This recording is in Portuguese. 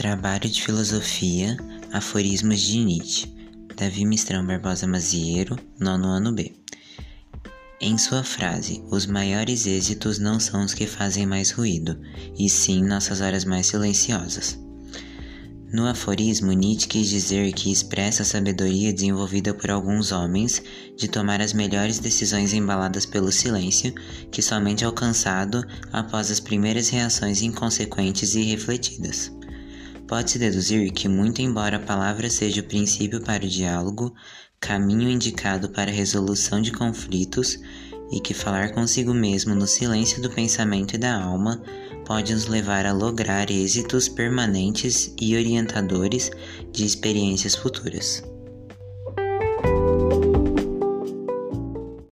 Trabalho de Filosofia, Aforismos de Nietzsche, Davi Mistrão Barbosa Mazieiro, nono ano B. Em sua frase, os maiores êxitos não são os que fazem mais ruído, e sim nossas horas mais silenciosas. No aforismo, Nietzsche quis dizer que expressa a sabedoria desenvolvida por alguns homens de tomar as melhores decisões embaladas pelo silêncio, que somente é alcançado após as primeiras reações inconsequentes e refletidas. Pode-se deduzir que, muito embora a palavra seja o princípio para o diálogo, caminho indicado para a resolução de conflitos, e que falar consigo mesmo no silêncio do pensamento e da alma pode nos levar a lograr êxitos permanentes e orientadores de experiências futuras.